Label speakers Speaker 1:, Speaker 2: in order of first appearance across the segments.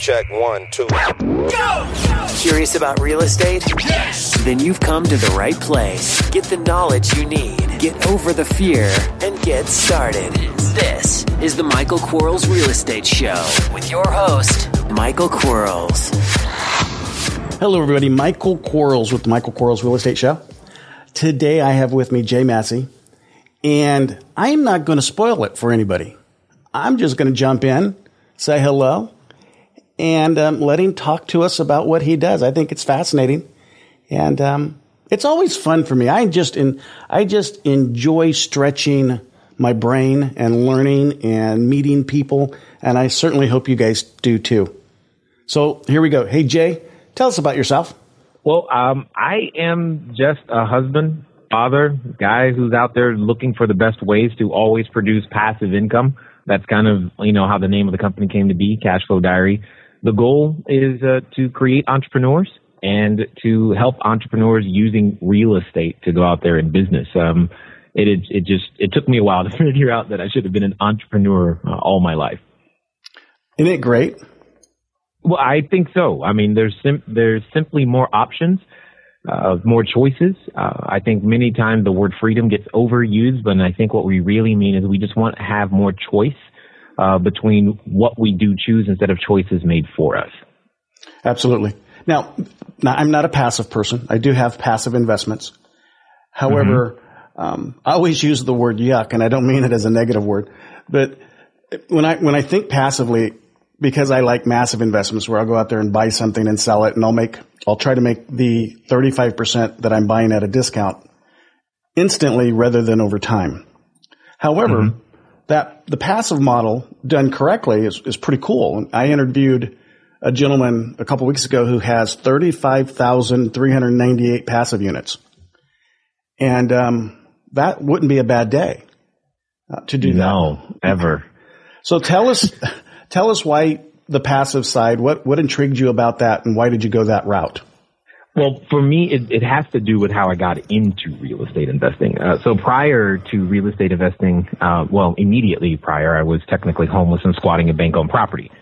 Speaker 1: check one, two. Go!
Speaker 2: Curious about real estate? Yes! Then you've come to the right place. Get the knowledge you need, get over the fear, and get started. This is the Michael Quarles Real Estate Show with your host, Michael Quarles.
Speaker 3: Hello, everybody. Michael Quarles with the Michael Quarles Real Estate Show. Today I have with me Jay Massey, and I'm not going to spoil it for anybody. I'm just going to jump in, say hello, and um, let him talk to us about what he does. I think it's fascinating, and um, it's always fun for me. I just in, I just enjoy stretching my brain and learning and meeting people, and I certainly hope you guys do too. So here we go. Hey Jay, tell us about yourself.
Speaker 4: Well, um, I am just a husband, father, guy who's out there looking for the best ways to always produce passive income. That's kind of you know how the name of the company came to be, Cash Flow Diary the goal is uh, to create entrepreneurs and to help entrepreneurs using real estate to go out there in business. Um, it, it, it just it took me a while to figure out that I should have been an entrepreneur uh, all my life.
Speaker 3: Isn't it great?
Speaker 4: Well, I think so. I mean, there's sim- there's simply more options, uh, more choices. Uh, I think many times the word freedom gets overused, but I think what we really mean is we just want to have more choice uh, between what we do choose instead of choices made for us.
Speaker 3: Absolutely. Now, now, I'm not a passive person. I do have passive investments. However, mm-hmm. um, I always use the word yuck, and I don't mean it as a negative word. But when I when I think passively, because I like massive investments where I'll go out there and buy something and sell it, and I'll make I'll try to make the 35 percent that I'm buying at a discount instantly rather than over time. However, mm-hmm that the passive model done correctly is, is pretty cool. I interviewed a gentleman a couple weeks ago who has 35,398 passive units. And um, that wouldn't be a bad day uh, to do
Speaker 4: no,
Speaker 3: that.
Speaker 4: No, ever.
Speaker 3: So tell us, tell us why the passive side. What what intrigued you about that, and why did you go that route?
Speaker 4: Well, for me, it, it has to do with how I got into real estate investing. Uh, so prior to real estate investing, uh, well, immediately prior, I was technically homeless and squatting a bank owned property.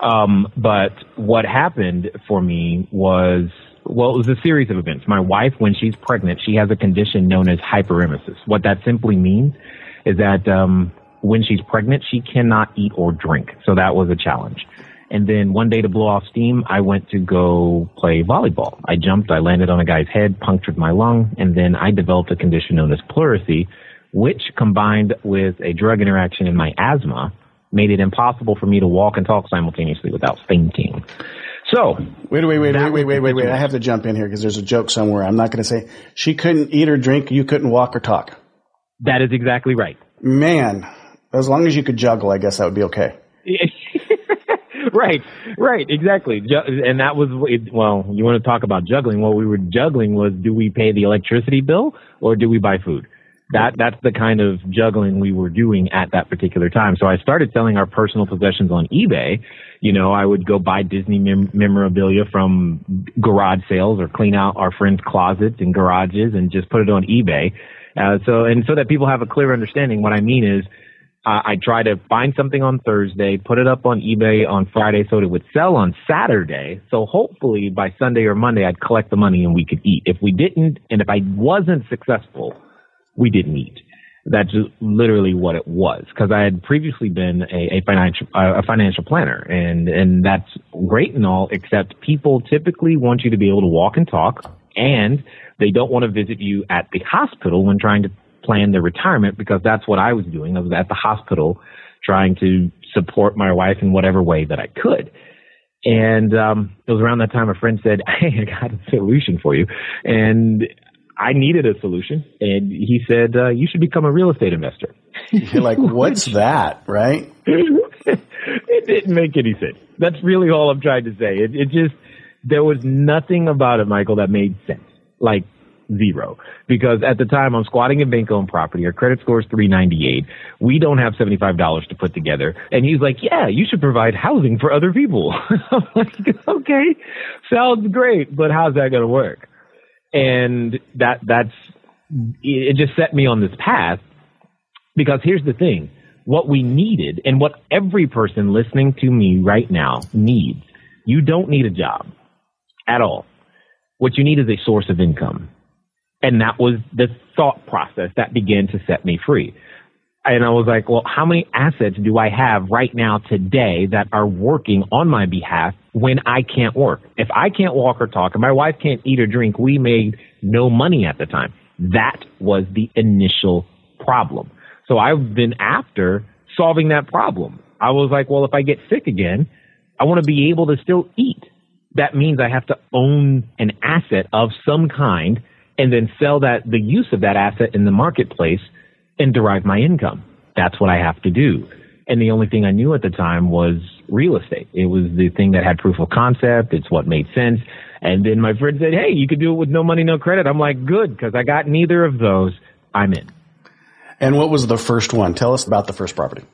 Speaker 4: Um, but what happened for me was, well, it was a series of events. My wife, when she's pregnant, she has a condition known as hyperemesis. What that simply means is that, um, when she's pregnant, she cannot eat or drink. So that was a challenge. And then one day to blow off steam, I went to go play volleyball. I jumped, I landed on a guy's head, punctured my lung, and then I developed a condition known as pleurisy, which combined with a drug interaction in my asthma made it impossible for me to walk and talk simultaneously without fainting. So
Speaker 3: wait, wait, wait, wait, wait, wait, wait, wait. I have to jump in here because there's a joke somewhere. I'm not going to say she couldn't eat or drink. You couldn't walk or talk.
Speaker 4: That is exactly right.
Speaker 3: Man, as long as you could juggle, I guess that would be okay.
Speaker 4: right, right, exactly. And that was well. You want to talk about juggling? What we were juggling was: do we pay the electricity bill or do we buy food? That that's the kind of juggling we were doing at that particular time. So I started selling our personal possessions on eBay. You know, I would go buy Disney mem- memorabilia from garage sales or clean out our friends' closets and garages and just put it on eBay. Uh, so and so that people have a clear understanding. What I mean is uh, I try to find something on Thursday, put it up on eBay on Friday so it would sell on Saturday. So hopefully by Sunday or Monday, I'd collect the money and we could eat. If we didn't, and if I wasn't successful, we didn't eat. That's literally what it was because I had previously been a, a financial a financial planner, and and that's great and all. Except people typically want you to be able to walk and talk, and they don't want to visit you at the hospital when trying to plan their retirement because that's what I was doing. I was at the hospital trying to support my wife in whatever way that I could. And um, it was around that time a friend said, Hey, I got a solution for you. And I needed a solution. And he said, uh, You should become a real estate investor.
Speaker 3: You're like, What's that? Right?
Speaker 4: it didn't make any sense. That's really all I'm trying to say. It, it just, there was nothing about it, Michael, that made sense. Like, zero because at the time I'm squatting in bank owned property. Our credit score is 398. We don't have $75 to put together. And he's like, yeah, you should provide housing for other people. I'm like, okay, sounds great, but how's that going to work? And that, that's, it just set me on this path because here's the thing. What we needed and what every person listening to me right now needs You don't need a job at all. What you need is a source of income. And that was the thought process that began to set me free. And I was like, well, how many assets do I have right now today that are working on my behalf when I can't work? If I can't walk or talk and my wife can't eat or drink, we made no money at the time. That was the initial problem. So I've been after solving that problem. I was like, well, if I get sick again, I want to be able to still eat. That means I have to own an asset of some kind and then sell that, the use of that asset in the marketplace and derive my income. That's what I have to do. And the only thing I knew at the time was real estate. It was the thing that had proof of concept. It's what made sense. And then my friend said, Hey, you could do it with no money, no credit. I'm like, good, because I got neither of those. I'm in.
Speaker 3: And what was the first one? Tell us about the first property.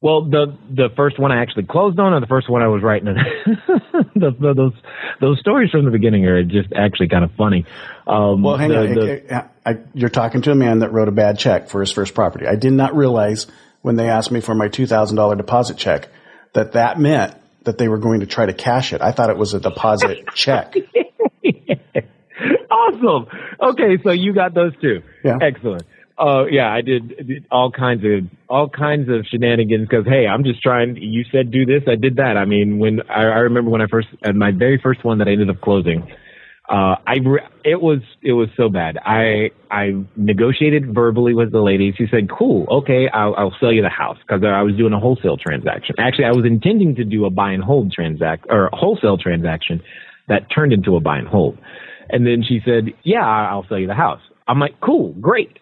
Speaker 4: Well, the the first one I actually closed on, or the first one I was writing. the, the, those those stories from the beginning are just actually kind of funny.
Speaker 3: Um, well, hang the, on. The, I, I, you're talking to a man that wrote a bad check for his first property. I did not realize when they asked me for my two thousand dollar deposit check that that meant that they were going to try to cash it. I thought it was a deposit check.
Speaker 4: awesome. Okay, so you got those two.
Speaker 3: Yeah.
Speaker 4: Excellent. Oh yeah, I did, did, all kinds of all kinds of shenanigans because hey, I'm just trying. You said do this, I did that. I mean, when I, I remember when I first at my very first one that I ended up closing, uh, I re- it was it was so bad. I I negotiated verbally with the lady. She said, "Cool, okay, I'll, I'll sell you the house," because I was doing a wholesale transaction. Actually, I was intending to do a buy and hold transact or wholesale transaction that turned into a buy and hold. And then she said, "Yeah, I'll sell you the house." I'm like, "Cool, great."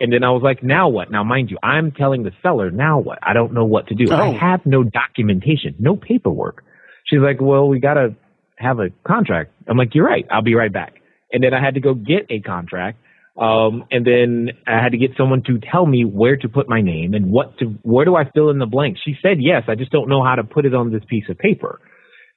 Speaker 4: And then I was like, now what? Now, mind you, I'm telling the seller, now what? I don't know what to do. Oh. I have no documentation, no paperwork. She's like, well, we got to have a contract. I'm like, you're right. I'll be right back. And then I had to go get a contract. Um, and then I had to get someone to tell me where to put my name and what to, where do I fill in the blanks? She said yes. I just don't know how to put it on this piece of paper.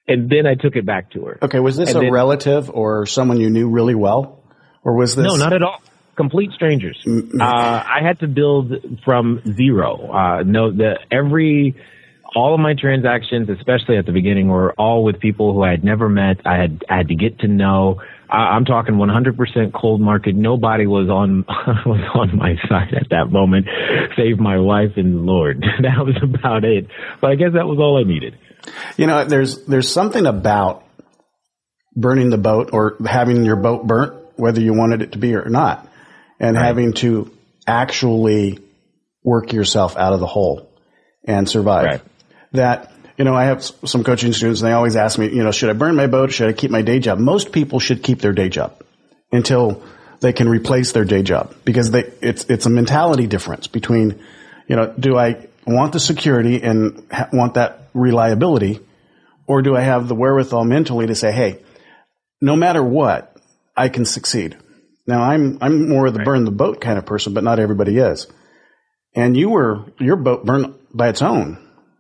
Speaker 4: And then I took it back to her.
Speaker 3: Okay. Was this and a then, relative or someone you knew really well? Or was this?
Speaker 4: No, not at all complete strangers. Uh, I had to build from zero. Uh, no, the every all of my transactions, especially at the beginning, were all with people who I had never met. I had I had to get to know. I, I'm talking 100% cold market. Nobody was on was on my side at that moment, save my wife and Lord. that was about it. But I guess that was all I needed.
Speaker 3: You know, there's there's something about burning the boat or having your boat burnt, whether you wanted it to be or not and right. having to actually work yourself out of the hole and survive. Right. That, you know, I have some coaching students and they always ask me, you know, should I burn my boat? Should I keep my day job? Most people should keep their day job until they can replace their day job because they, it's, it's a mentality difference between, you know, do I want the security and ha- want that reliability or do I have the wherewithal mentally to say, Hey, no matter what, I can succeed. Now I'm I'm more of the right. burn the boat kind of person, but not everybody is. And you were your boat burned by its own.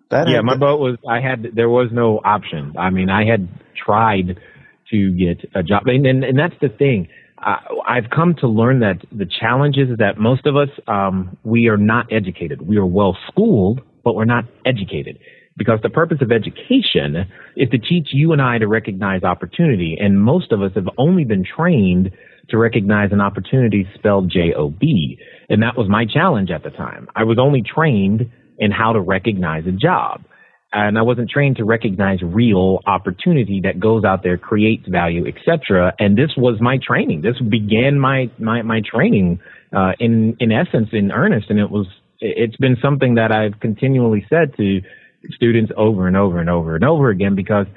Speaker 4: That yeah, my boat was. I had there was no option. I mean, I had tried to get a job, and and, and that's the thing. Uh, I've come to learn that the challenge is that most of us um, we are not educated. We are well schooled, but we're not educated because the purpose of education is to teach you and I to recognize opportunity. And most of us have only been trained to recognize an opportunity spelled J-O-B. And that was my challenge at the time. I was only trained in how to recognize a job. And I wasn't trained to recognize real opportunity that goes out there, creates value, etc. And this was my training. This began my my my training uh, in in essence, in earnest. And it was it's been something that I've continually said to students over and over and over and over again because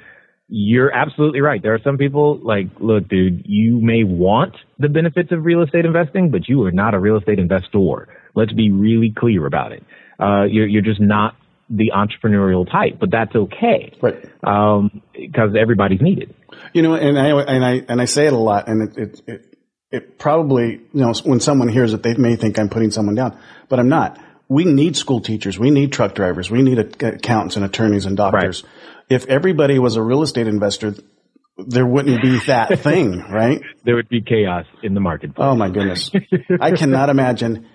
Speaker 4: you're absolutely right. There are some people like, look, dude, you may want the benefits of real estate investing, but you are not a real estate investor. Let's be really clear about it. Uh, you're, you're just not the entrepreneurial type, but that's okay.
Speaker 3: Right.
Speaker 4: Um, cause everybody's needed.
Speaker 3: You know, and I, and I, and I say it a lot and it, it, it, it probably, you know, when someone hears it, they may think I'm putting someone down, but I'm not. We need school teachers. We need truck drivers. We need accountants and attorneys and doctors. Right if everybody was a real estate investor, there wouldn't be that thing, right?
Speaker 4: There would be chaos in the market.
Speaker 3: Oh my goodness. I cannot imagine.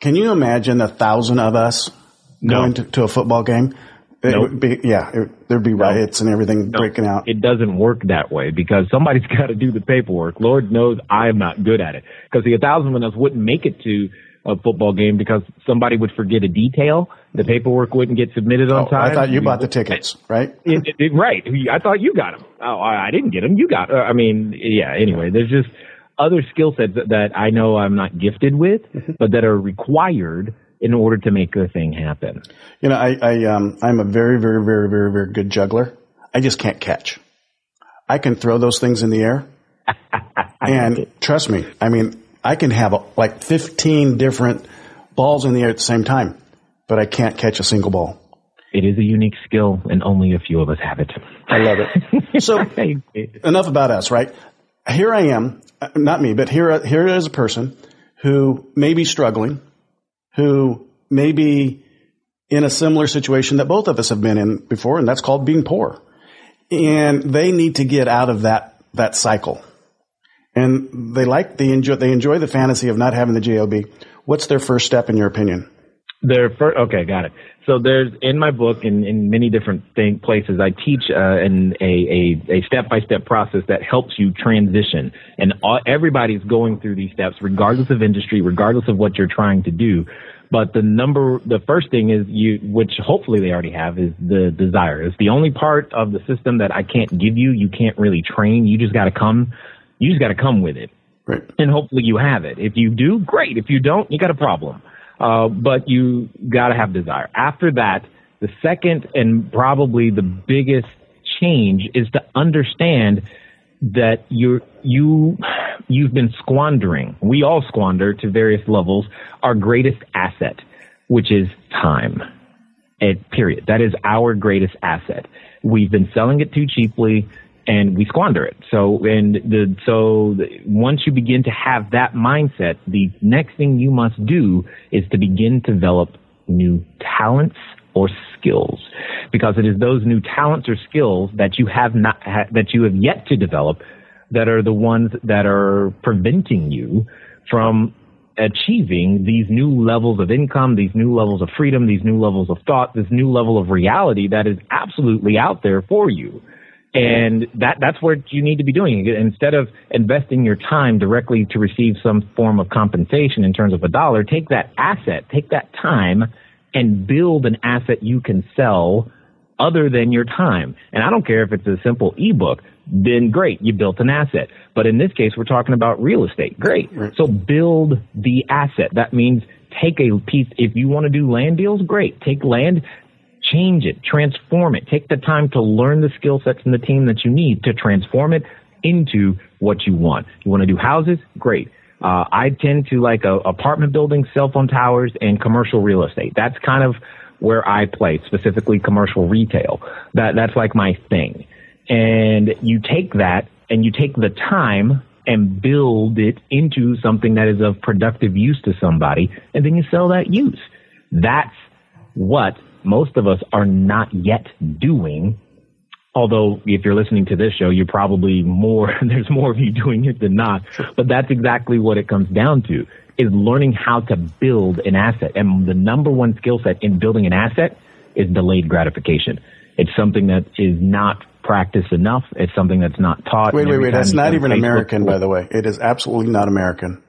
Speaker 3: Can you imagine a thousand of us no. going to, to, a football game? It
Speaker 4: Nope.
Speaker 3: would be, yeah, it, there'd be riots and everything
Speaker 4: No,
Speaker 3: breaking out.
Speaker 4: It doesn't work that way because somebody's got to do the paperwork. Lord knows I am not good at it because the a thousand of us wouldn't make it to a football game because somebody would forget a detail. The paperwork wouldn't get submitted on
Speaker 3: Oh,
Speaker 4: time.
Speaker 3: I thought you bought the tickets, right?
Speaker 4: It, it, it- right. I thought you got them. Oh, I, I didn't get them. You got. Uh, I mean, yeah. Anyway, there's just other skill sets that, that I know I'm not gifted with, but that are required in order to make a thing happen.
Speaker 3: You know, I, I um, I'm a very, very, very, very, very good juggler. I just can't catch. I can throw those things in the air, and trust me, I mean, I can have uh, like 15 different balls in the air at the same time, but I can't catch a single ball.
Speaker 4: It is a unique skill, and only a few of us have it.
Speaker 3: I love it. So enough about us, right? Here I am, uh, not me, but here, here is a person who may be struggling, who may be in a similar situation that both of us have been in before, and that's called being poor. And they need to get out of that, that cycle. And they like, they enjoy, they enjoy the fantasy of not having the JOB. What's their first step in your opinion?
Speaker 4: Their first, okay, got it. So there's in my book and in many different thing, places, I teach uh, a a step by step process that helps you transition, and all, everybody's going through these steps, regardless of industry, regardless of what you're trying to do. But the number, the first thing is you, which hopefully they already have, is the desire. It's the only part of the system that I can't give you. You can't really train. You just got to come. You just got to come with it
Speaker 3: Right.
Speaker 4: and hopefully you have it. If you do, great. If you don't, you got a problem. Uh, but you got to have desire. After that, the second and probably the biggest change is to understand that you're you you've been squandering. We all squander to various levels our greatest asset, which is time. It, period. That is our greatest asset. We've been selling it too cheaply and we squander it. So, and the, so once you begin to have that mindset, the next thing you must do is to begin to develop new talents or skills because it is those new talents or skills that you have not, ha, that you have yet to develop that are the ones that are preventing you from achieving these new levels of income, these new levels of freedom, these new levels of thought, this new level of reality that is absolutely out there for you. And that, that's what you need to be doing. Instead of investing your time directly to receive some form of compensation in terms of a dollar, take that asset, take that time and build an asset you can sell other than your time. And I don't care if it's a simple ebook, then great, you built an asset. But in this case, we're talking about real estate. Great. So build the asset. That means take a piece, if you want to do land deals, great. Take land, change it, transform it. Take the time to learn the skill sets in the team that you need to transform it into what you want. You want to do houses? Great. Uh, I tend to like a, apartment buildings, cell phone towers, and commercial real estate. That's kind of where I play, specifically commercial retail. That that's like my thing. And you take that and you take the time and build it into something that is of productive use to somebody, and then you sell that use. That's what most of us are not yet doing. Although, if you're listening to this show, you're probably more, there's more of you doing it than not. But that's exactly what it comes down to is learning how to build an asset. And the number one skill set in building an asset is delayed gratification. It's something that is not practiced enough. It's something that's not taught.
Speaker 3: Wait, wait, wait. That's not even
Speaker 4: Facebook-
Speaker 3: American, by the way. It is absolutely not American.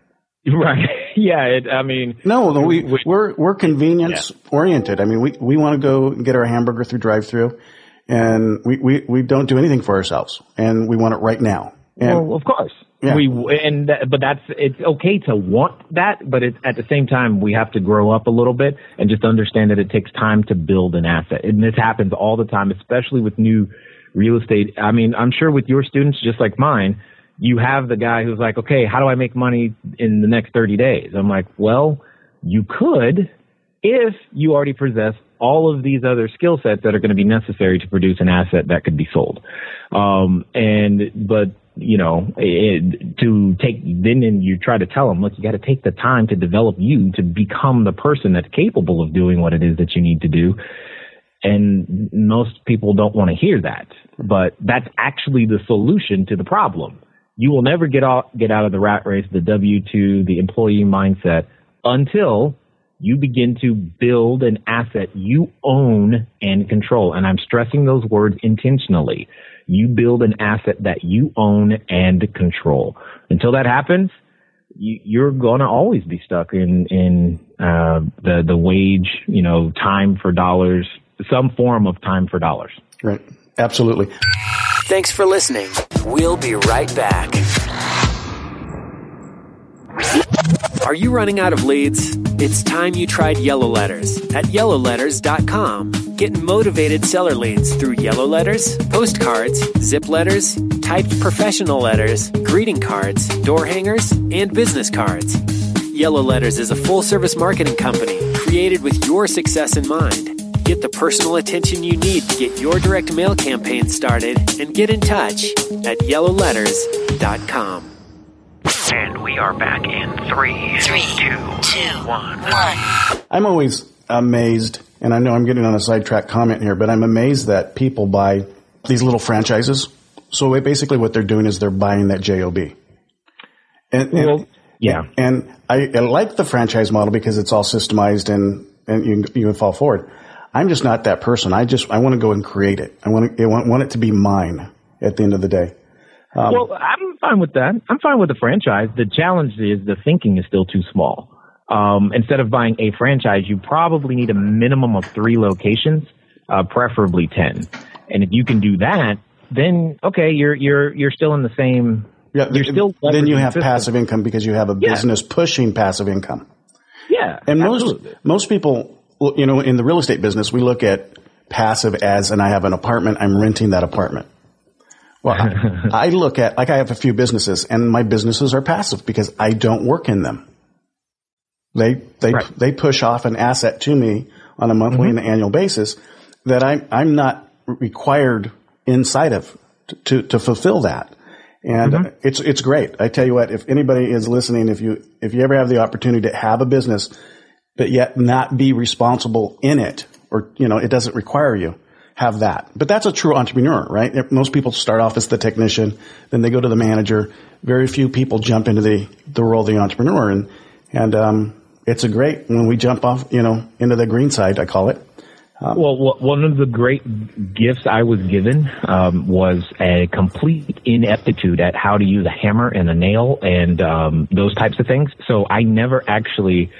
Speaker 4: Right. yeah. It, I mean,
Speaker 3: No, no, we, we're, we're convenience oriented. I mean, we, we want to go get our hamburger through drive through and we, we, we don't do anything for ourselves and we want it right now. And
Speaker 4: well, of course.
Speaker 3: Yeah.
Speaker 4: We and that, but that's it's okay to want that, but it's at the same time we have to grow up a little bit and just understand that it takes time to build an asset. And this happens all the time, especially with new real estate. I mean, I'm sure with your students just like mine, you have the guy who's like, "Okay, how do I make money in the next 30 days?" I'm like, "Well, you could if you already possess all of these other skill sets that are going to be necessary to produce an asset that could be sold. Um, and, but, you know, it, to take, then and you try to tell them, look, you got to take the time to develop you to become the person that's capable of doing what it is that you need to do. And most people don't want to hear that, but that's actually the solution to the problem. You will never get out, get out of the rat race, the W-2, the employee mindset until you begin to build an asset you own and control. And I'm stressing those words intentionally. You build an asset that you own and control. Until that happens, you, are going to always be stuck in in uh, the the wage, you know, time for dollars, some form of time for dollars.
Speaker 3: Right. Absolutely.
Speaker 2: Thanks for listening. We'll be right back. Are you running out of leads? It's time you tried Yellow Letters at yellowletters.com. Get motivated seller leads through yellow letters, postcards, zip letters, typed professional letters, greeting cards, door hangers, and business cards. Yellow Letters is a full service marketing company created with your success in mind. Get the personal attention you need to get your direct mail campaign started and get in touch at yellowletters.com.
Speaker 1: And we are back in three, three, two, two, one,
Speaker 3: one. I'm always amazed, and I know I'm getting on a sidetrack comment here, but I'm amazed that people buy these little franchises. So basically, what they're doing is they're buying that job. And, and
Speaker 4: well, yeah,
Speaker 3: and I, I, like the franchise model because it's all systemized and and you you can fall forward. I'm just not that person. I just I want to go and create it. I want to I want, want it to be mine at the end of the day.
Speaker 4: Um, well, I'm fine with that. I'm fine with the franchise. The challenge is the thinking is still too small. Um, instead of buying a franchise, you probably need a minimum of three locations, uh, preferably ten. And if you can do that, then okay, you're you're you're still in the same.
Speaker 3: Yeah, you're still then you have passive income because you have a business yeah. pushing passive income.
Speaker 4: Yeah,
Speaker 3: and absolutely. most most people, you know, in the real estate business, we look at passive as, and I have an apartment, I'm renting that apartment. Well, I, I look at, like I have a few businesses and my businesses are passive because I don't work in them. They, they, right. they push off an asset to me on a monthly mm-hmm. and annual basis that I'm, I'm not required inside of to, to fulfill that. And mm-hmm. it's, it's great. I tell you what, if anybody is listening, if you, if you ever have the opportunity to have a business, but yet not be responsible in it, or, you know, it doesn't require you, have that. But that's a true entrepreneur, right? Most people start off as the technician, then they go to the manager. Very few people jump into the, the role of the entrepreneur. And, and, um, it's a great when we jump off, you know, into the green side, I call it.
Speaker 4: Um, well, one of the great gifts I was given um, was a complete ineptitude at how to use a hammer and a nail and um, those types of things. So I never actually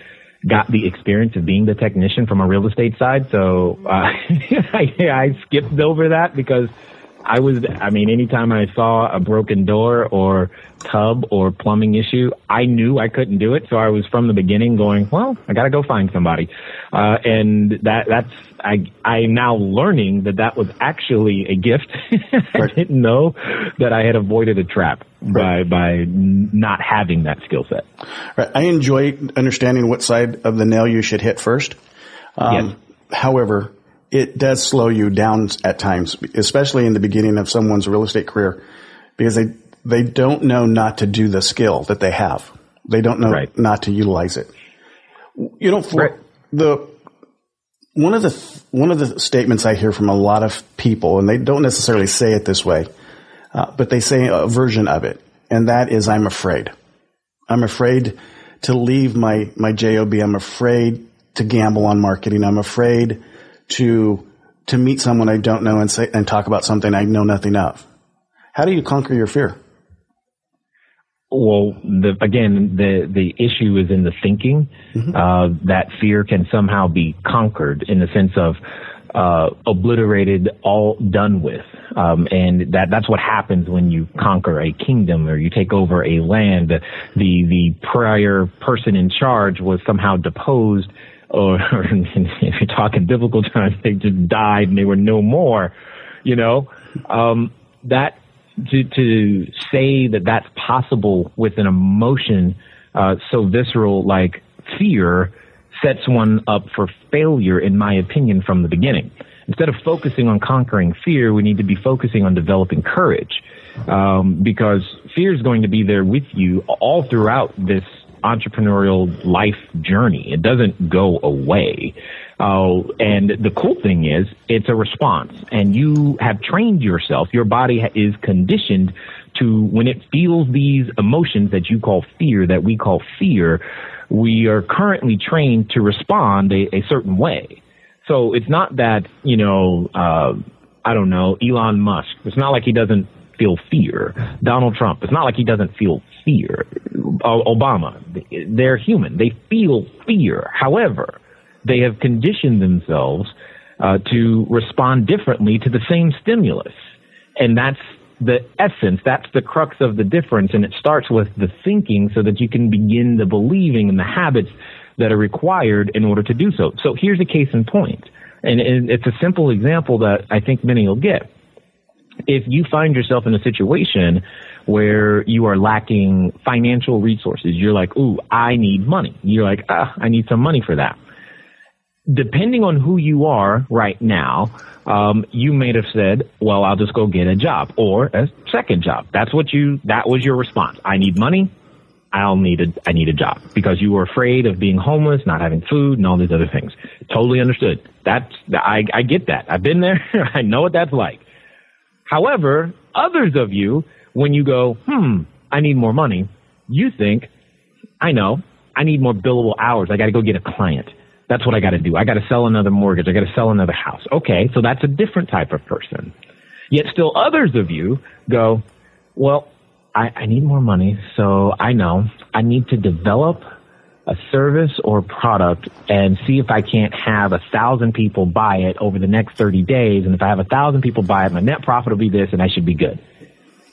Speaker 4: got the experience of being the technician from a real estate side. So uh, I, I skipped over that because I was, I mean, anytime I saw a broken door or tub or plumbing issue, I knew I couldn't do it. So I was from the beginning going, well, I got to go find somebody. Uh, and that, that's, I, I'm now learning that that was actually a gift. I didn't know that I had avoided a trap by, by not having that skill set.
Speaker 3: Right. I enjoy understanding what side of the nail you should hit first. Um, yes. However, it does slow you down at times, especially in the beginning of someone's real estate career, because they they don't know not to do the skill that they have. They don't know right. not to utilize it. You know, for right. the one of the one of the statements I hear from a lot of people, and they don't necessarily say it this way, uh, but they say a version of it, and that is, "I'm afraid. I'm afraid to leave my my job. I'm afraid to gamble on marketing. I'm afraid." To to meet someone I don't know and say and talk about something I know nothing of. How do you conquer your fear?
Speaker 4: Well, the, again, the the issue is in the thinking. Mm-hmm. Uh, that fear can somehow be conquered in the sense of uh, obliterated, all done with, um, and that that's what happens when you conquer a kingdom or you take over a land. The the prior person in charge was somehow deposed or, or if you're talking biblical times, they just died and they were no more, you know, um, that to, to say that that's possible with an emotion, uh, so visceral like fear sets one up for failure, in my opinion, from the beginning. Instead of focusing on conquering fear, we need to be focusing on developing courage. Um, because fear is going to be there with you all throughout this entrepreneurial life journey. It doesn't go away. Uh, and the cool thing is it's a response and you have trained yourself. Your body is conditioned to when it feels these emotions that you call fear, that we call fear, we are currently trained to respond a, a certain way. So it's not that, you know, uh, I don't know, Elon Musk. It's not like he doesn't feel fear. Donald Trump. It's not like he doesn't feel fear. Obama. They're human. They feel fear. However, they have conditioned themselves uh, to respond differently to the same stimulus. And that's the essence, that's the crux of the difference. And it starts with the thinking so that you can begin the believing and the habits that are required in order to do so. So here's a case in point. And, and it's a simple example that I think many will get. If you find yourself in a situation where you are lacking financial resources, you're like, ooh, I need money. You're like, ah, I need some money for that depending on who you are right now, um, you may have said, well, I'll just go get a job or a second job. That's what you, that was your response. I need money. I'll need a, I need a job because you were afraid of being homeless, not having food and all these other things. Totally understood. That's, I, I get that. I've been there. I know what that's like. However, others of you, when you go, hmm, I need more money, you think, I know, I need more billable hours. I got to go get a client. That's what I got to do. I got to sell another mortgage. I got to sell another house. Okay, so that's a different type of person. Yet still others of you go, well, I, I need more money, so I know I need to develop a service or product and see if I can't have a thousand people buy it over the next 30 days. And if I have a thousand people buy it, my net profit will be this and I should be good.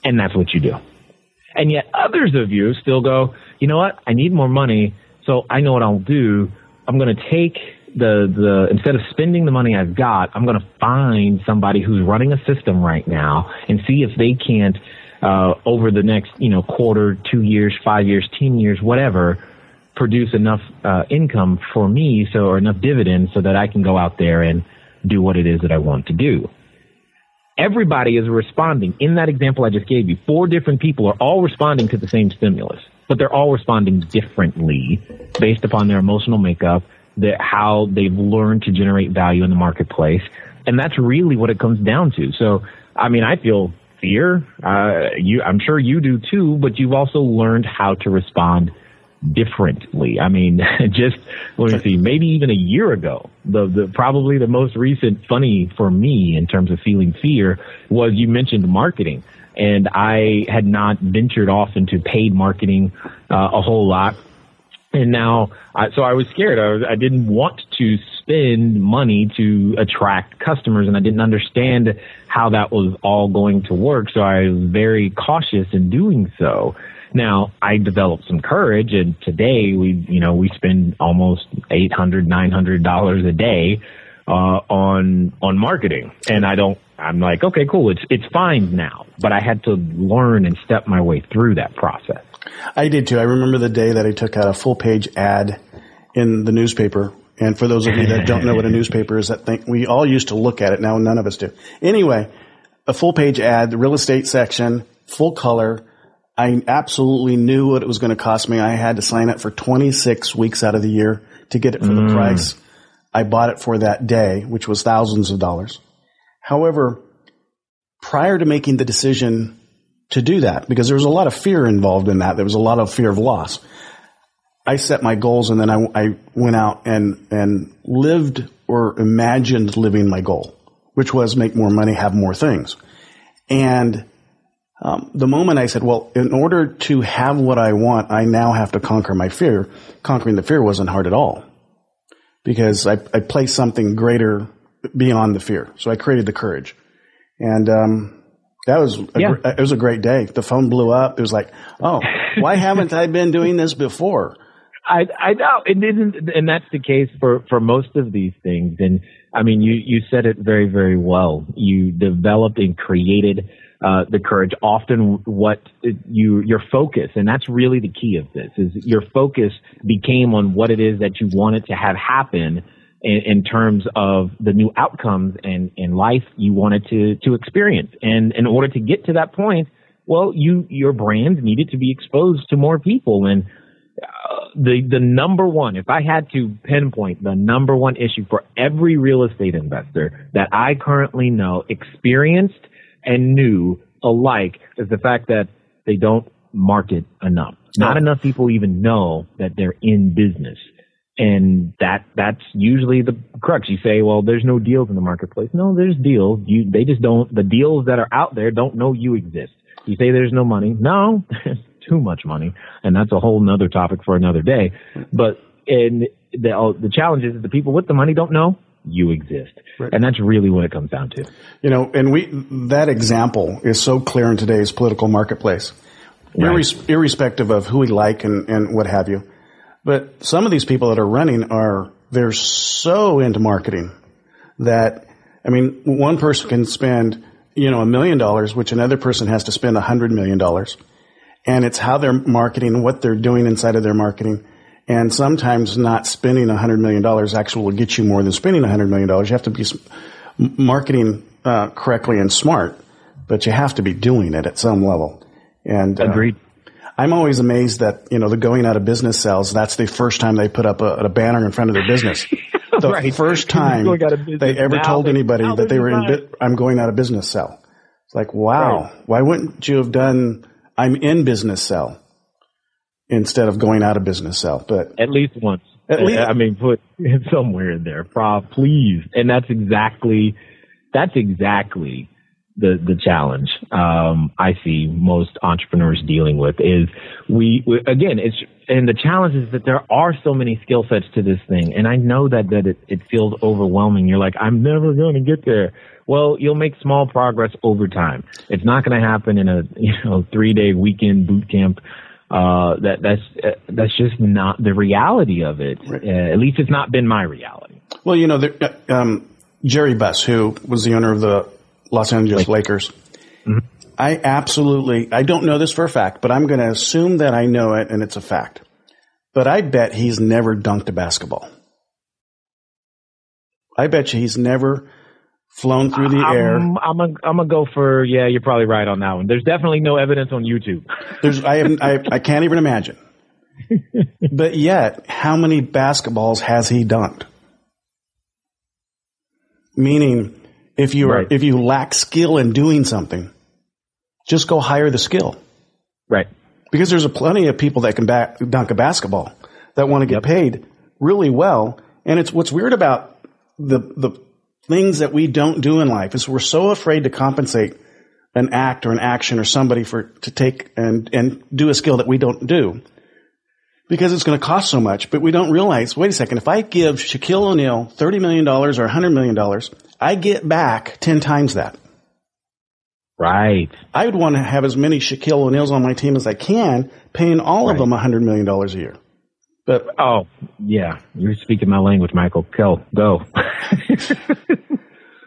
Speaker 4: And that's what you do. And yet others of you still go, you know what? I need more money. So I know what I'll do. I'm going to take the the instead of spending the money I've got, I'm going to find somebody who's running a system right now and see if they can't uh, over the next you know quarter, two years, five years, ten years, whatever, produce enough uh, income for me, so or enough dividends, so that I can go out there and do what it is that I want to do. Everybody is responding. In that example I just gave you, four different people are all responding to the same stimulus but they're all responding differently based upon their emotional makeup, that how they've learned to generate value in the marketplace. And that's really what it comes down to. So, I mean, I feel fear. Uh, you, I'm sure you do too, but you've also learned how to respond differently. I mean, just let me see, maybe even a year ago, the, the probably the most recent funny for me in terms of feeling fear was you mentioned marketing and I had not ventured off into paid marketing uh, a whole lot. And now, I, so I was scared. I, was, I didn't want to spend money to attract customers, and I didn't understand how that was all going to work. So I was very cautious in doing so. Now I developed some courage, and today we, you know, we spend almost eight hundred, nine hundred dollars a day uh, on on marketing, and I don't. I'm like, okay, cool. It's it's fine now, but I had to learn and step my way through that process.
Speaker 3: I did too. I remember the day that I took out a full page ad in the newspaper. And for those of you that don't know what a newspaper is, that thing we all used to look at it. Now none of us do. Anyway, a full page ad, the real estate section, full color. I absolutely knew what it was going to cost me. I had to sign up for 26 weeks out of the year to get it for mm. the price I bought it for that day, which was thousands of dollars. However, prior to making the decision to do that, because there was a lot of fear involved in that, there was a lot of fear of loss. I set my goals and then I, I went out and, and lived or imagined living my goal, which was make more money, have more things. And um, the moment I said, well, in order to have what I want, I now have to conquer my fear. Conquering the fear wasn't hard at all because I, I placed something greater beyond the fear. So I created the courage. And, um, that was, a, yeah. it was a great day. The phone blew up. It was like, oh, why haven't I been doing this before?
Speaker 4: I, I know it didn't, and that's the case for, for most of these things. And I mean, you, you said it very, very well. You developed and created uh, the courage, often what you, your focus, and that's really the key of this, is your focus became on what it is that you wanted to have happen in, in terms of the new outcomes and, in life you wanted to, to experience. And in order to get to that point, well, you, your brand needed to be exposed to more people. And uh, the, the number one, if I had to pinpoint the number one issue for every real estate investor that I currently know experienced and new alike is the fact that they don't market enough. Not enough people even know that they're in business. And that, that's usually the crux. You say, well, there's no deals in the marketplace. No, there's deals. You, they just don't, the deals that are out there don't know you exist. You say there's no money. No, there's too much money. And that's a whole nother topic for another day. But, and the, uh, the challenge is that the people with the money don't know you exist. Right. And that's really what it comes down to.
Speaker 3: You know, and we, that example is so clear in today's political marketplace, right. Irres- irrespective of who we like and, and what have you. But some of these people that are running are, they're so into marketing that, I mean, one person can spend, you know, a million dollars, which another person has to spend a hundred million dollars. And it's how they're marketing, what they're doing inside of their marketing and sometimes not spending $100 million actually will get you more than spending $100 million. You have to be marketing uh, correctly and smart, but you have to be doing it at some level. And
Speaker 4: uh, Agreed.
Speaker 3: I'm always amazed that, you know, the going out of business sales, that's the first time they put up a, a banner in front of their business. The right. first time they ever now told anybody that they were in, bi- I'm going out of business sell. It's like, wow, right. why wouldn't you have done, I'm in business sell? instead of going out of business sell. But
Speaker 4: at least once. At least, I mean, put somewhere in there, Prof, please. And that's exactly, that's exactly the, the challenge, um, I see most entrepreneurs dealing with is we, we, again, it's, and the challenge is that there are so many skill sets to this thing. And I know that, that it, it feels overwhelming. You're like, I'm never going to get there. Well, you'll make small progress over time. It's not going to happen in a, you know, three day weekend boot camp uh, that that's uh, that's just not the reality of it. Right. Uh, at least it's not been my reality.
Speaker 3: Well, you know, the, uh, um, Jerry Buss, who was the owner of the Los Angeles Lake. Lakers, mm-hmm. I absolutely I don't know this for a fact, but I'm going to assume that I know it and it's a fact. But I bet he's never dunked a basketball. I bet you he's never flown through the
Speaker 4: I'm,
Speaker 3: air.
Speaker 4: I'm a, I'm gonna go for yeah. You're probably right on that one. There's definitely no evidence on YouTube.
Speaker 3: There's I have I, I can't even imagine. but yet, how many basketballs has he dunked? Meaning, if you are, right. if you lack skill in doing something, just go hire the skill.
Speaker 4: Right.
Speaker 3: Because there's a plenty of people that can back, dunk a basketball that want to get yep. paid really well. And it's what's weird about the the things that we don't do in life is we're so afraid to compensate an act or an action or somebody for to take and and do a skill that we don't do because it's going to cost so much. But we don't realize. Wait a second. If I give Shaquille O'Neal thirty million dollars or hundred million dollars, I get back ten times that.
Speaker 4: Right.
Speaker 3: I would want to have as many Shaquille O'Neals on my team as I can, paying all right. of them hundred million dollars a year.
Speaker 4: But oh yeah, you're speaking my language, Michael. Go go.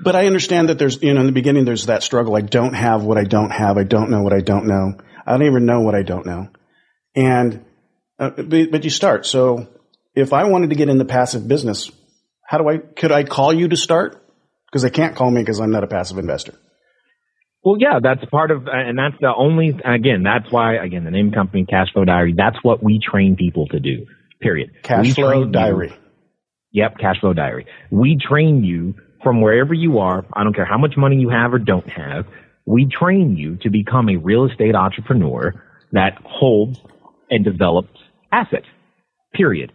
Speaker 3: but I understand that there's you know in the beginning there's that struggle. I don't have what I don't have. I don't know what I don't know. I don't even know what I don't know. And uh, but, but you start. So if I wanted to get in the passive business, how do I could I call you to start? Because they can't call me because I'm not a passive investor.
Speaker 4: Well, yeah, that's part of, and that's the only, again, that's why, again, the name company, Cash Flow Diary, that's what we train people to do. Period.
Speaker 3: Cash we flow diary.
Speaker 4: Yep, cash flow diary. We train you from wherever you are. I don't care how much money you have or don't have. We train you to become a real estate entrepreneur that holds and develops assets. Period.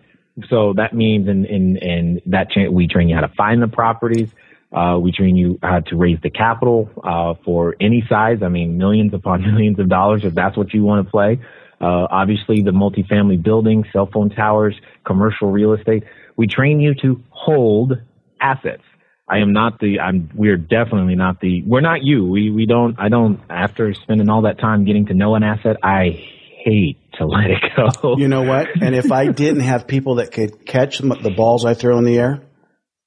Speaker 4: So that means in in in that we train you how to find the properties. Uh, we train you how to raise the capital uh, for any size. I mean, millions upon millions of dollars if that's what you want to play. Uh, obviously, the multifamily buildings, cell phone towers, commercial real estate. We train you to hold assets. I am not the, I'm, we're definitely not the, we're not you. We, we don't, I don't, after spending all that time getting to know an asset, I hate to let it go.
Speaker 3: You know what? And if I didn't have people that could catch the balls I throw in the air,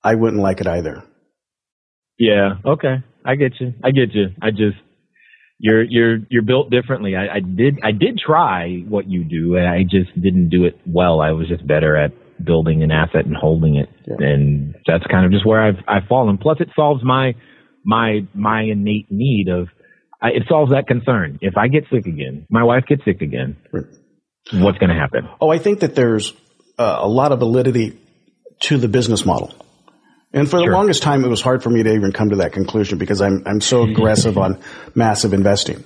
Speaker 3: I wouldn't like it either.
Speaker 4: Yeah. Okay. I get you. I get you. I just, you're you're you're built differently. I, I did I did try what you do, and I just didn't do it well. I was just better at building an asset and holding it, yeah. and that's kind of just where I've I've fallen. Plus, it solves my my my innate need of I, it solves that concern. If I get sick again, my wife gets sick again, right. what's going to happen?
Speaker 3: Oh, I think that there's uh, a lot of validity to the business model. And for the longest time, it was hard for me to even come to that conclusion because I'm I'm so aggressive on massive investing.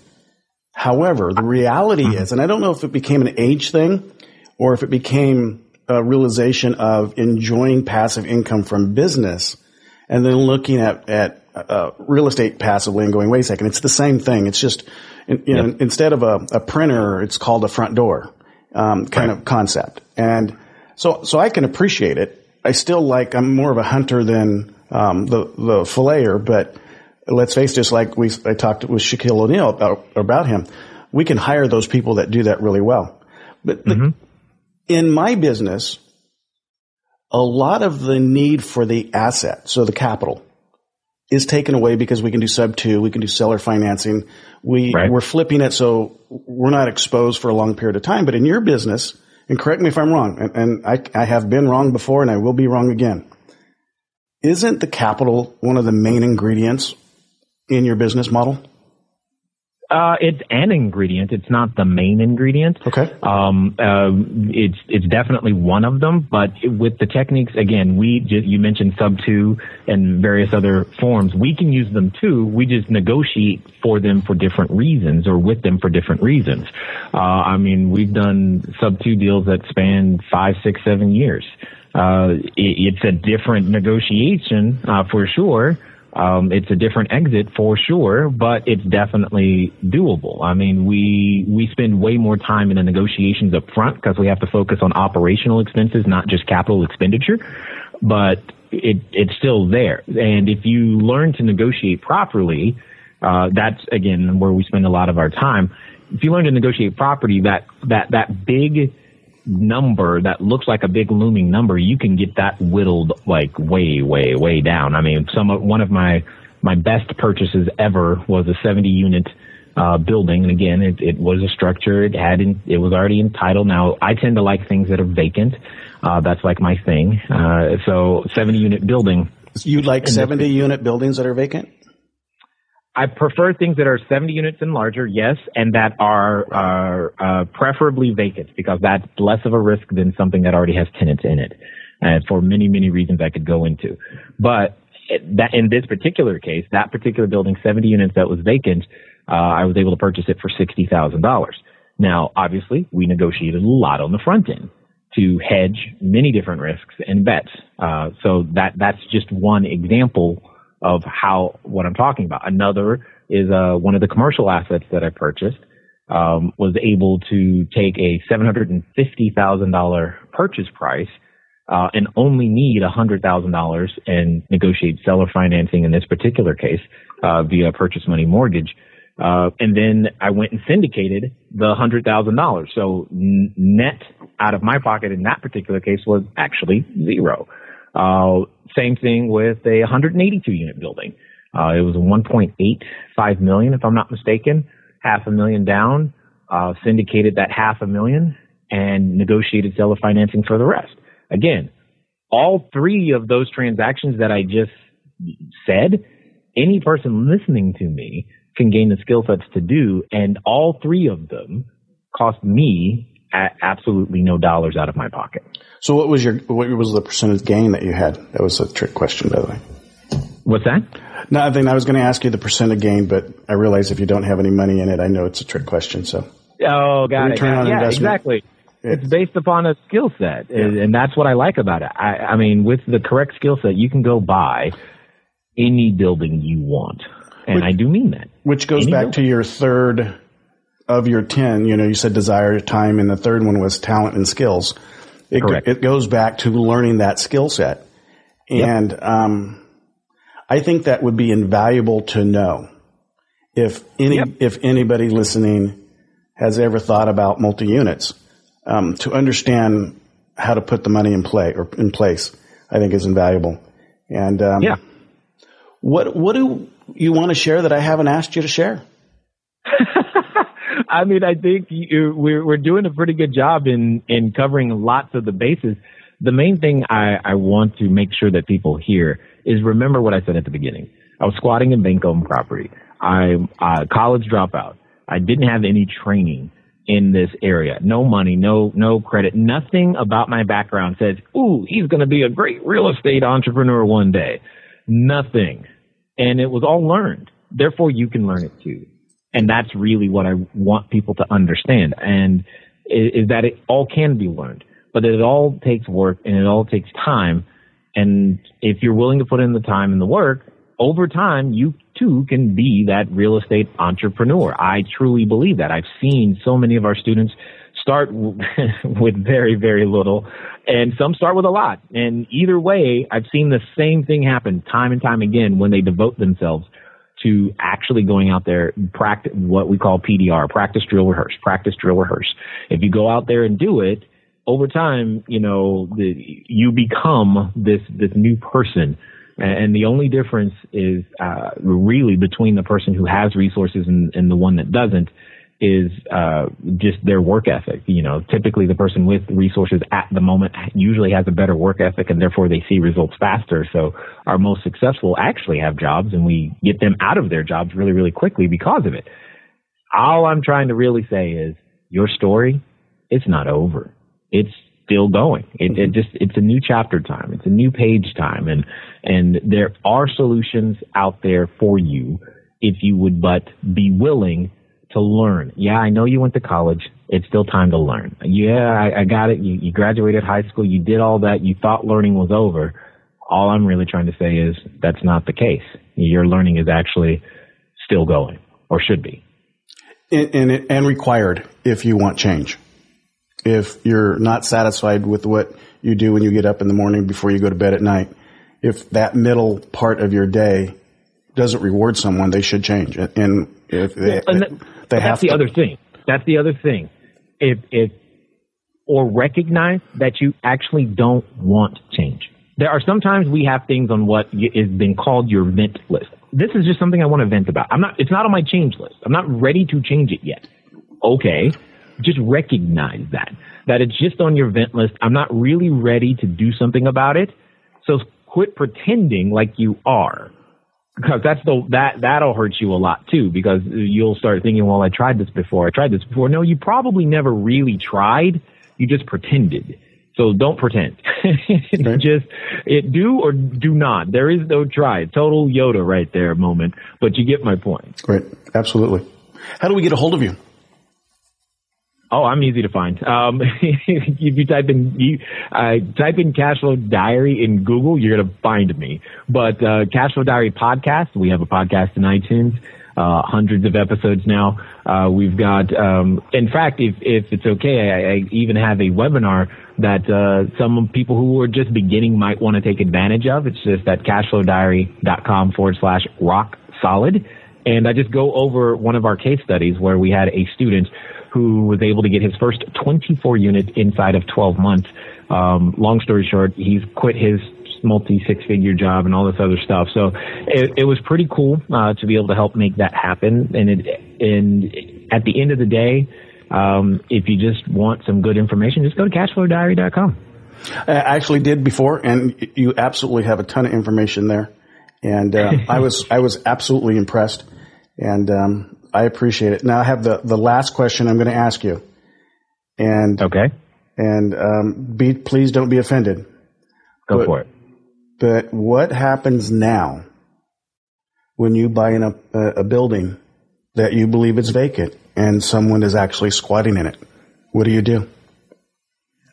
Speaker 3: However, the reality is, and I don't know if it became an age thing or if it became a realization of enjoying passive income from business and then looking at, at uh, real estate passively and going, wait a second, it's the same thing. It's just, you know, instead of a, a, printer, it's called a front door um, kind right. of concept. And so, so I can appreciate it. I still like, I'm more of a hunter than um, the, the filleter, but let's face it, just like we, I talked with Shaquille O'Neal about, about him, we can hire those people that do that really well. But mm-hmm. the, in my business, a lot of the need for the asset, so the capital, is taken away because we can do sub two, we can do seller financing. We, right. we're flipping it so we're not exposed for a long period of time. But in your business, and correct me if I'm wrong, and, and I, I have been wrong before and I will be wrong again. Isn't the capital one of the main ingredients in your business model?
Speaker 4: Uh, it's an ingredient. It's not the main ingredient.
Speaker 3: Okay.
Speaker 4: Um, uh, it's it's definitely one of them, but with the techniques, again, we just, you mentioned sub two and various other forms. We can use them too. We just negotiate for them for different reasons, or with them for different reasons. Uh, I mean, we've done sub two deals that span five, six, seven years. Uh, it, it's a different negotiation uh, for sure. Um, it's a different exit for sure, but it's definitely doable. I mean, we we spend way more time in the negotiations up front because we have to focus on operational expenses, not just capital expenditure. But it it's still there, and if you learn to negotiate properly, uh, that's again where we spend a lot of our time. If you learn to negotiate property, that that that big number that looks like a big looming number, you can get that whittled like way, way, way down. I mean, some of, one of my my best purchases ever was a 70 unit uh, building, and again, it, it was a structure. It had in, it was already entitled. Now, I tend to like things that are vacant. Uh, that's like my thing. Uh, so, 70 unit building.
Speaker 3: You'd like 70 unit buildings that are vacant?
Speaker 4: I prefer things that are 70 units and larger, yes, and that are, are uh, preferably vacant because that's less of a risk than something that already has tenants in it. And for many, many reasons I could go into. But that in this particular case, that particular building, 70 units that was vacant, uh, I was able to purchase it for $60,000. Now, obviously, we negotiated a lot on the front end to hedge many different risks and bets. Uh, so that that's just one example of how what I'm talking about. Another is uh, one of the commercial assets that I purchased um, was able to take a seven hundred and fifty thousand dollar purchase price uh, and only need hundred thousand dollars and negotiate seller financing in this particular case uh, via purchase money mortgage. Uh, and then I went and syndicated the hundred thousand dollars. So n- net out of my pocket in that particular case was actually zero. Uh, same thing with a 182 unit building. Uh, it was 1.85 million, if I'm not mistaken, half a million down, uh, syndicated that half a million and negotiated seller financing for the rest. Again, all three of those transactions that I just said, any person listening to me can gain the skill sets to do, and all three of them cost me absolutely no dollars out of my pocket.
Speaker 3: So what was your what was the percentage gain that you had? That was a trick question, by the way.
Speaker 4: What's that?
Speaker 3: No, I think I was going to ask you the percent of gain, but I realize if you don't have any money in it, I know it's a trick question. So.
Speaker 4: Oh, got Return it. On yeah, investment. exactly. It's based upon a skill set, yeah. and that's what I like about it. I, I mean, with the correct skill set, you can go buy any building you want, and which, I do mean that.
Speaker 3: Which goes any back building. to your third of your ten. You know, you said desire, time, and the third one was talent and skills. It, Correct. it goes back to learning that skill set. And yep. um, I think that would be invaluable to know. If any, yep. if anybody listening has ever thought about multi units, um, to understand how to put the money in play or in place, I think is invaluable. And um,
Speaker 4: yeah,
Speaker 3: what what do you want to share that I haven't asked you to share?
Speaker 4: I mean, I think you, we're we're doing a pretty good job in in covering lots of the bases. The main thing I, I want to make sure that people hear is remember what I said at the beginning. I was squatting in bank owned property. I'm a uh, college dropout. I didn't have any training in this area. No money, no no credit. Nothing about my background says, "Ooh, he's going to be a great real estate entrepreneur one day." Nothing. And it was all learned. Therefore, you can learn it too. And that's really what I want people to understand. And is, that it all can be learned, but it all takes work and it all takes time. And if you're willing to put in the time and the work, over time, you too can be that real estate entrepreneur. I truly believe that. I've seen so many of our students start with very, very little and some start with a lot. And either way, I've seen the same thing happen time and time again when they devote themselves to actually going out there practice what we call PDR, practice, drill, rehearse, practice, drill, rehearse. If you go out there and do it over time, you know, the, you become this, this new person. And the only difference is uh, really between the person who has resources and, and the one that doesn't is uh, just their work ethic. You know, typically the person with resources at the moment usually has a better work ethic, and therefore they see results faster. So our most successful actually have jobs, and we get them out of their jobs really, really quickly because of it. All I'm trying to really say is your story, it's not over. It's still going. It, it just it's a new chapter time. It's a new page time, and and there are solutions out there for you if you would but be willing to learn. Yeah, I know you went to college. It's still time to learn. Yeah, I, I got it. You, you graduated high school. You did all that. You thought learning was over. All I'm really trying to say is that's not the case. Your learning is actually still going or should be.
Speaker 3: And, and, and required if you want change. If you're not satisfied with what you do when you get up in the morning before you go to bed at night, if that middle part of your day doesn't reward someone, they should change. And if they,
Speaker 4: and that, they have that's the other thing. That's the other thing. If if or recognize that you actually don't want change. There are sometimes we have things on what is been called your vent list. This is just something I want to vent about. I'm not. It's not on my change list. I'm not ready to change it yet. Okay, just recognize that that it's just on your vent list. I'm not really ready to do something about it. So quit pretending like you are because that's the that that'll hurt you a lot too because you'll start thinking well i tried this before i tried this before. No you probably never really tried you just pretended. So don't pretend. Just it do or do not. There is no try. Total yoda right there moment. But you get my point.
Speaker 3: Right absolutely. How do we get a hold of you
Speaker 4: Oh, I'm easy to find. Um, if you type in you, uh, type in Cashflow Diary in Google, you're gonna find me. But uh, Cashflow Diary podcast, we have a podcast in iTunes. Uh, hundreds of episodes now. Uh, we've got, um, in fact, if, if it's okay, I, I even have a webinar that uh, some people who are just beginning might want to take advantage of. It's just at cashflowdiary.com forward slash rock solid. And I just go over one of our case studies where we had a student who was able to get his first 24 units inside of 12 months. Um, long story short, he's quit his multi six figure job and all this other stuff. So it, it was pretty cool uh, to be able to help make that happen. And it, and at the end of the day, um, if you just want some good information, just go to cashflowdiary.com.
Speaker 3: I actually did before, and you absolutely have a ton of information there. And uh, I was I was absolutely impressed. And um, I appreciate it. Now I have the, the last question I'm going to ask you. And
Speaker 4: okay.
Speaker 3: And um, be please don't be offended.
Speaker 4: Go but, for it.
Speaker 3: But what happens now when you buy in a, a building that you believe is vacant and someone is actually squatting in it? What do you do?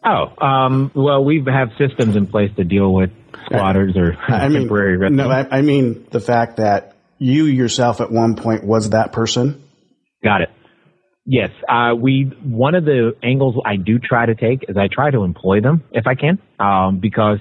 Speaker 4: Oh, um, well, we have systems in place to deal with squatters or I
Speaker 3: mean,
Speaker 4: temporary residents.
Speaker 3: No, I, I mean the fact that you yourself at one point was that person?
Speaker 4: Got it. Yes, uh, we one of the angles I do try to take is I try to employ them if I can, um, because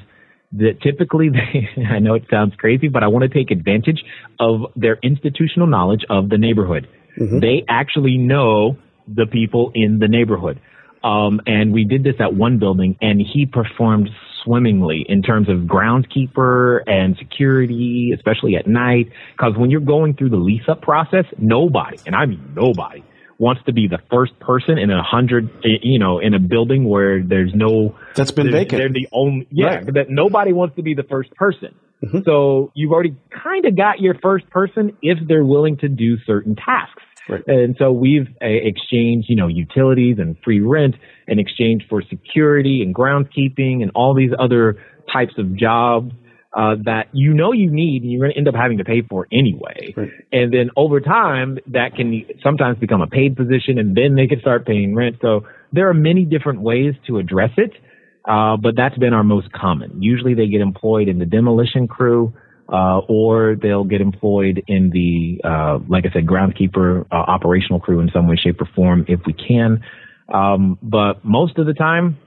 Speaker 4: the, typically they, I know it sounds crazy, but I want to take advantage of their institutional knowledge of the neighborhood. Mm-hmm. They actually know the people in the neighborhood. Um, and we did this at one building, and he performed swimmingly in terms of groundskeeper and security, especially at night. Because when you're going through the lease up process, nobody, and I mean nobody, wants to be the first person in a hundred, you know, in a building where there's no
Speaker 3: that's been vacant.
Speaker 4: They're the only, yeah, right. that nobody wants to be the first person. Mm-hmm. So you've already kind of got your first person if they're willing to do certain tasks. Right. And so we've uh, exchanged, you know, utilities and free rent in exchange for security and groundskeeping and all these other types of jobs uh, that you know you need and you're going to end up having to pay for anyway.
Speaker 3: Right.
Speaker 4: And then over time, that can sometimes become a paid position and then they can start paying rent. So there are many different ways to address it. Uh, but that's been our most common. Usually they get employed in the demolition crew, uh, or they'll get employed in the, uh, like I said, groundskeeper, uh, operational crew in some way, shape, or form if we can. Um, but most of the time,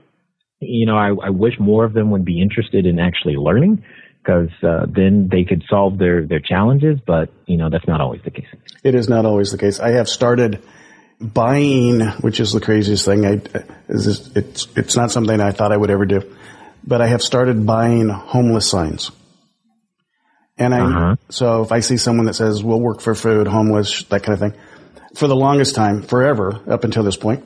Speaker 4: you know, I, I wish more of them would be interested in actually learning because uh, then they could solve their their challenges. But you know, that's not always the case.
Speaker 3: It is not always the case. I have started buying, which is the craziest thing. I, is it's it's not something I thought I would ever do, but I have started buying homeless signs. And I,
Speaker 4: Uh-huh.
Speaker 3: so if I see someone that says, we'll work for food, homeless, that kind of thing, for the longest time, forever, up until this point,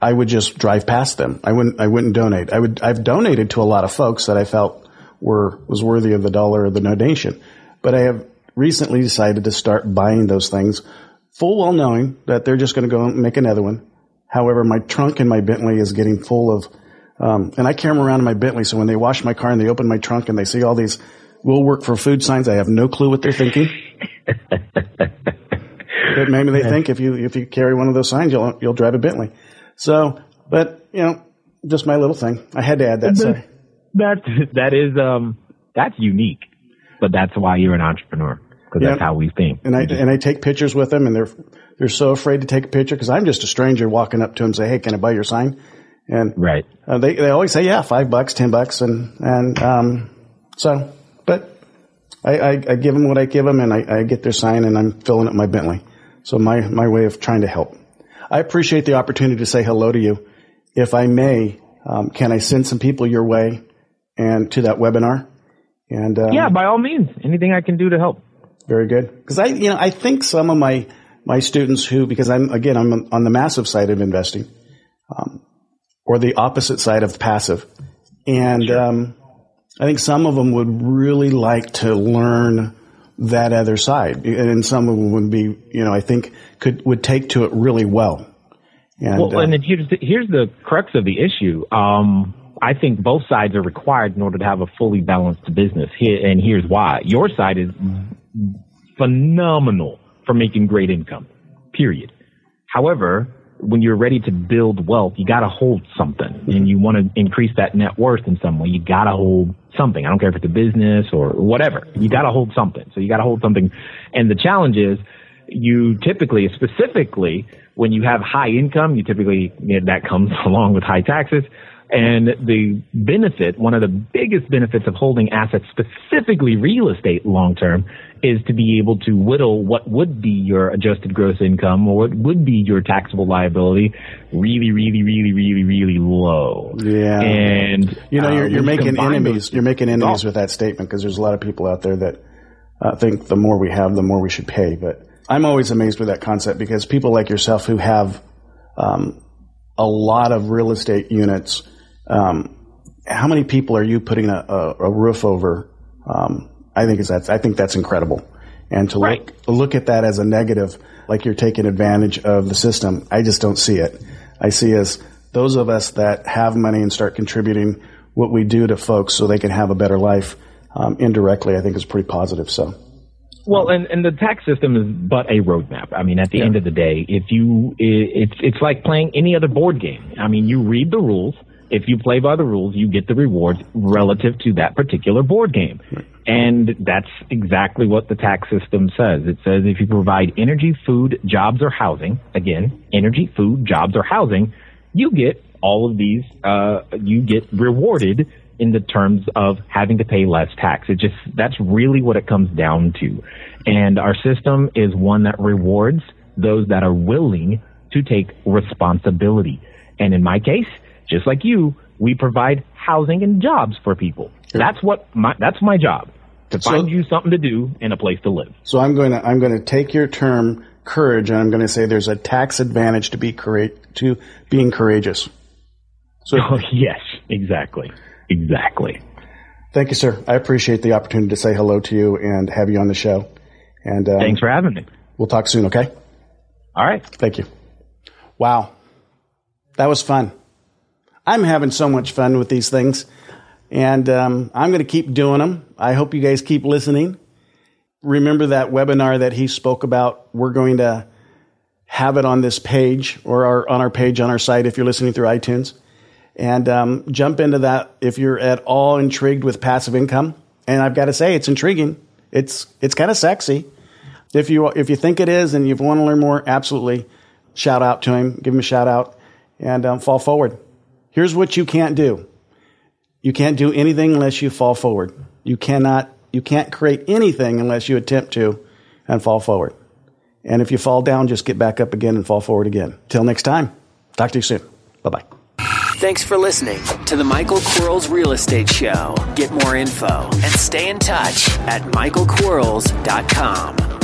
Speaker 3: I would just drive past them. I wouldn't, I wouldn't donate. I would, I've donated to a lot of folks that I felt were, was worthy of the dollar or the donation. But I have recently decided to start buying those things full well knowing that they're just going to go and make another one. However, my trunk in my Bentley is getting full of, um, and I carry them around in my Bentley. So when they wash my car and they open my trunk and they see all these will work for food signs, I have no clue what they're thinking. but maybe they think if you, if you carry one of those signs, you'll, you'll drive a Bentley. So, but you know, just my little thing. I had to add that. Sorry.
Speaker 4: That that is um that's unique, but that's why you're an entrepreneur because that's how we think.
Speaker 3: And I and I take pictures with them, and they're they're so afraid to take a picture because I'm just a stranger walking up to them and say, "Hey, can I buy your sign?" And
Speaker 4: Right.
Speaker 3: uh, they they always say, "Yeah, five bucks, ten bucks," and and um, so, I, I, I give them what I give them, and I, I get their sign, and I'm filling up my Bentley. So my my way of trying to help. I appreciate the opportunity to say hello to you. If I may, um, can I send some people your way and to that webinar? And um,
Speaker 4: Yeah, by all means, anything I can do to help.
Speaker 3: very good. Because I, you know, I think some of my my students who, because I'm again, I'm on the massive side of investing, um, or the opposite side of passive, and um, I think some of them would really like to learn that other side, and some of them would be, you know, I think could would take to it really well. And,
Speaker 4: Well,
Speaker 3: uh,
Speaker 4: and then here's the, here's the crux of the issue. Um, I think both sides are required in order to have a fully balanced business. Here, and here's why: your side is phenomenal for making great income. Period. However, when you're ready to build wealth, you got to hold something, and you want to increase that net worth in some way. You got to hold something. I don't care if it's a business or whatever. You got to hold something. So you got to hold something. And the challenge is, you typically, specifically, when you have high income, you typically you know, that comes along with high taxes. And the benefit, one of the biggest benefits of holding assets, specifically real estate long term, is to be able to whittle what would be your adjusted gross income or what would be your taxable liability really, really, really, really, really low.
Speaker 3: Yeah.
Speaker 4: And
Speaker 3: You know,
Speaker 4: uh,
Speaker 3: you're,
Speaker 4: when
Speaker 3: you're
Speaker 4: you
Speaker 3: making enemies.
Speaker 4: those-
Speaker 3: You're making enemies
Speaker 4: Oh.
Speaker 3: with that statement because there's a lot of people out there that uh, think the more we have, the more we should pay. But I'm always amazed with that concept because people like yourself who have um, a lot of real estate units, um, how many people are you putting a, a, a roof over? Um, I think is that's I think that's incredible. And to
Speaker 4: Right.
Speaker 3: look look at that as a negative, like you're taking advantage of the system, I just don't see it. I see as those of us that have money and start contributing what we do to folks so they can have a better life um, indirectly, I think is pretty positive. So,
Speaker 4: Well, and, and the tax system is but a roadmap. I mean, at the end of the day, if you, i- it's, it's like playing any other board game. I mean, you read the rules. If you play by the rules, you get the rewards relative to that particular board game. And that's exactly what the tax system says. It says if you provide energy, food, jobs, or housing, again, energy, food, jobs, or housing, you get all of these, uh, you get rewarded in the terms of having to pay less tax. It just, that's really what it comes down to. And our system is one that rewards those that are willing to take responsibility. And in my case, just like you, we provide housing and jobs for people. That's what my, that's my job. To
Speaker 3: So-
Speaker 4: find you something to do and a place to live.
Speaker 3: so I'm going to I'm going to take your term courage and I'm going to say there's a tax advantage to be coura- to being courageous. So,
Speaker 4: Oh, yes, exactly. Exactly.
Speaker 3: thank you, sir. I appreciate the opportunity to say hello to you and have you on the show. And um,
Speaker 4: Thanks for having me.
Speaker 3: we'll talk soon. Okay.
Speaker 4: All right.
Speaker 3: Thank you. Wow. That was fun. I'm having so much fun with these things. And um, I'm going to keep doing them. I hope you guys keep listening. Remember that webinar that he spoke about? We're going to have it on this page or our, on our page on our site if you're listening through iTunes. And um, jump into that if you're at all intrigued with passive income. And I've got to say, it's intriguing. It's it's kind of sexy. If you if you think it is and you want to learn more, absolutely shout out to him, give him a shout out, and um, fall forward. Here's what you can't do: you can't do anything unless you fall forward. You cannot you can't create anything unless you attempt to and fall forward. And if you fall down, just get back up again and fall forward again. Till next time, talk to you soon. Bye bye.
Speaker 2: Thanks for listening to the Michael Quarles Real Estate Show. Get more info and stay in touch at michaelquarles.com.